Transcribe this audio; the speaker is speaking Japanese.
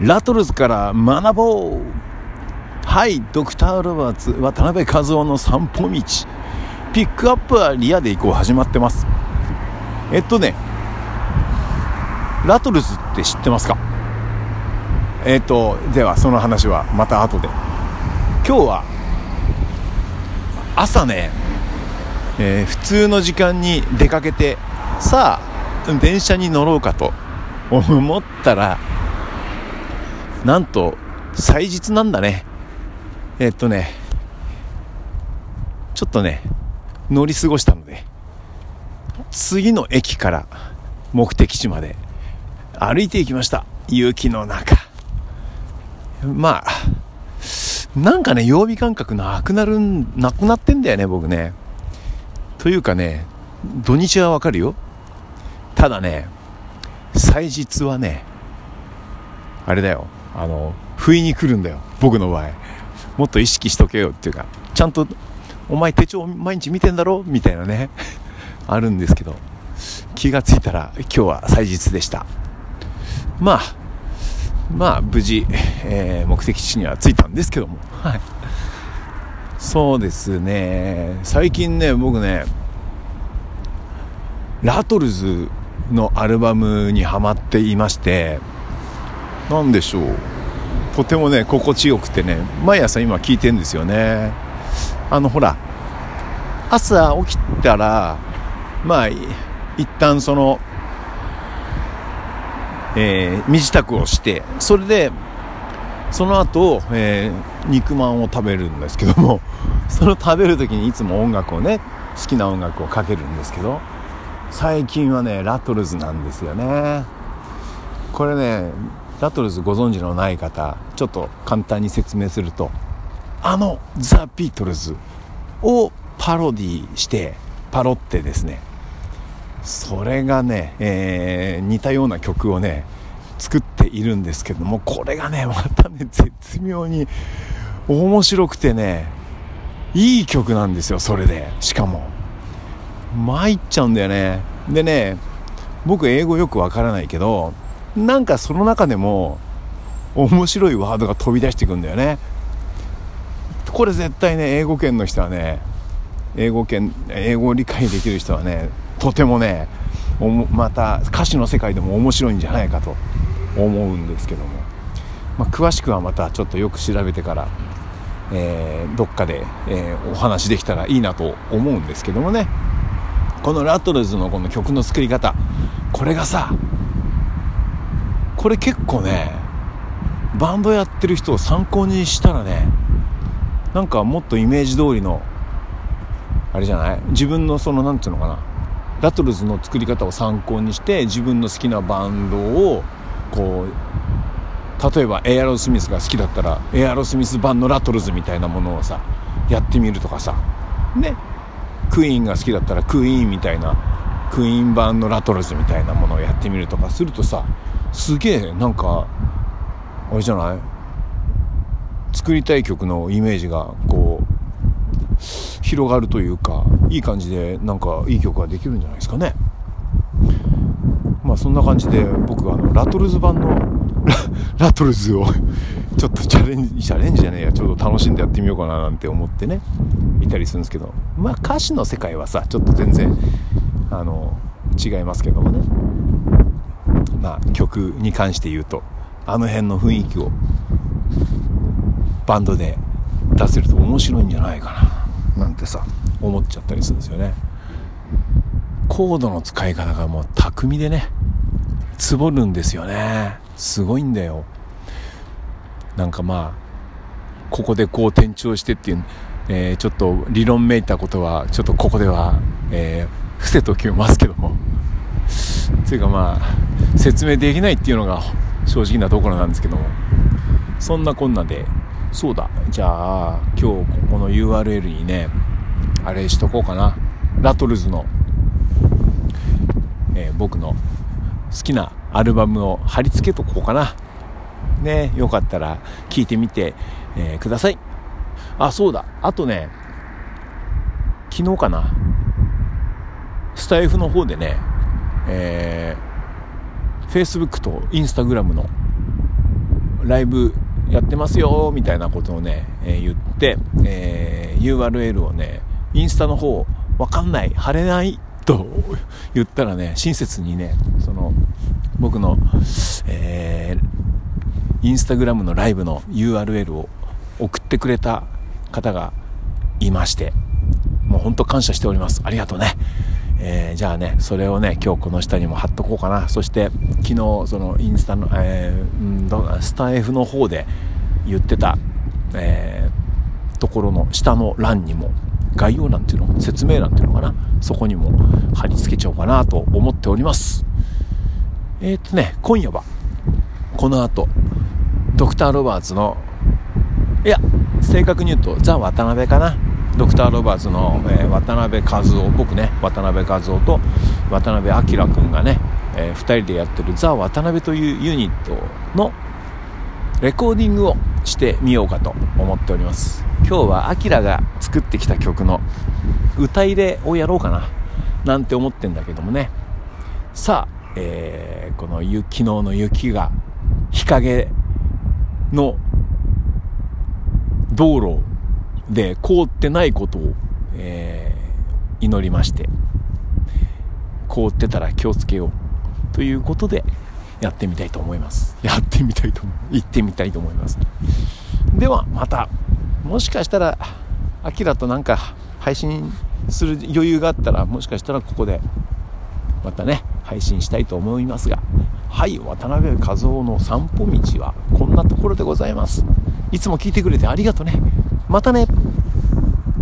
ラトルズから学ぼう。はいドクター・ロバーツ渡辺和夫の散歩道。ピックアップはリアで行こう始まってます。えっとねラトルズって知ってますか？えっとではその話はまた後で。今日は朝ね、えー、普通の時間に出かけてさあ電車に乗ろうかと思ったらなんと祭日なんだね。えっとねちょっとね乗り過ごしたので次の駅から目的地まで歩いていきました。雪の中。まあなんかね曜日感覚なくなるなくなってんだよね僕ね。というかね土日はわかるよ。ただね祭日はねあれだよ。あの不意に来るんだよ僕の場合。もっと意識しとけよっていうかちゃんとお前手帳毎日見てんだろみたいなね あるんですけど気がついたら今日は祭日でした。まあまあ無事、えー、目的地には着いたんですけども。はい。そうですね。最近ね僕ねラトルズのアルバムにハマっていまして何でしょう。とてもね心地よくてね毎朝今聞いてんですよね。あのほら朝起きたらまあ一旦そのえー、身支度をしてそれでその後、えー、肉まんを食べるんですけども その食べる時にいつも音楽をね好きな音楽をかけるんですけど最近はねラトルズなんですよね。これねラトルズご存知のない方ちょっと簡単に説明するとあのザ・ビートルズをパロディしてパロってですねそれがね、えー、似たような曲をね作っているんですけどもこれがねまたね絶妙に面白くてねいい曲なんですよそれで。しかも参っちゃうんだよね。でね僕英語よくわからないけどなんかその中でも面白いワードが飛び出してくんだよね。これ絶対ね英語圏の人はね英語圏英語を理解できる人はねとてもねまた歌詞の世界でも面白いんじゃないかと思うんですけども、まあ、詳しくはまたちょっとよく調べてから、えー、どっかで、えー、お話できたらいいなと思うんですけどもね。このラトルズのこの曲の作り方これがさこれ結構ねバンドやってる人を参考にしたらねなんかもっとイメージ通りのあれじゃない？自分のその何て言うのかな？ラトルズの作り方を参考にして自分の好きなバンドをこう例えばエアロスミスが好きだったらエアロスミス版のラトルズみたいなものをさやってみるとかさ。ね。クイーンが好きだったらクイーンみたいなクイーン版のラトルズみたいなものをやってみるとかするとさすげえなんかあれじゃない？作りたい曲のイメージがこう広がるというかいい感じでなんかいい曲ができるんじゃないですかね。まあそんな感じで僕あのラトルズ版の ラトルズを ちょっとチャレンジチャレンジじゃねえやちょっと楽しんでやってみようかななんて思ってねいたりするんですけど。まあ歌詞の世界はさちょっと全然あの違いますけどもね。まあ曲に関して言うとあの辺の雰囲気をバンドで出せると面白いんじゃないかななんてさ思っちゃったりするんですよね。コードの使い方がもう巧みでねつぼるんですよね。すごいんだよ。なんかまあここでこう転調してっていう、えー、ちょっと理論めいたことはちょっとここでは、えー、伏せときますけども。というかまあ説明できないっていうのが正直なところなんですけども。そんなこんなで。そうだ。じゃあ今日ここの URL にねあれしとこうかな。ラトルズの、えー、僕の好きなアルバムを貼り付けとこうかな。ねよかったら聞いてみて、えー、ください。あそうだ。あとね昨日かな。スタイフの方でねえー、Facebook と Instagram のライブやってますよみたいなことをね、えー、言って、えー、URL をねインスタの方わかんない貼れないと 言ったらね親切にねその僕の、えー、インスタグラムのライブの URL を送ってくれた方がいましてもう本当感謝しております。ありがとうね。えー、じゃあねそれをね今日この下にも貼っとこうかな。そして昨日そのインスタの、えー、スタイフの方で言ってた、えー、ところの下の欄にも概要欄っていうの説明欄っていうのかな。そこにも貼り付けちゃおうかなと思っております。えっ、とね今夜はこの後ドクター・ロバーツのいや正確に言うとザ・渡辺かな。ドクター・ロバーツの、えー、渡辺和夫僕ね渡辺和夫と渡辺明君がね、えー、2人でやってるザ・渡辺というユニットのレコーディングをしてみようかと思っております。今日はアキラが作ってきた曲の歌入れをやろうかななんて思ってんだけどもね。さあ、えー、この昨日の雪が日陰の道路で凍ってないことを、えー、祈りまして凍ってたら気をつけようということでやってみたいと思います。やってみたいと思行ってみたいと思います。ではまたもしかしたらアキラとなんか配信する余裕があったらもしかしたらここでまたね配信したいと思いますがはい渡辺和夫の散歩道はこんなところでございます。いつも聞いてくれてありがとうね。またね。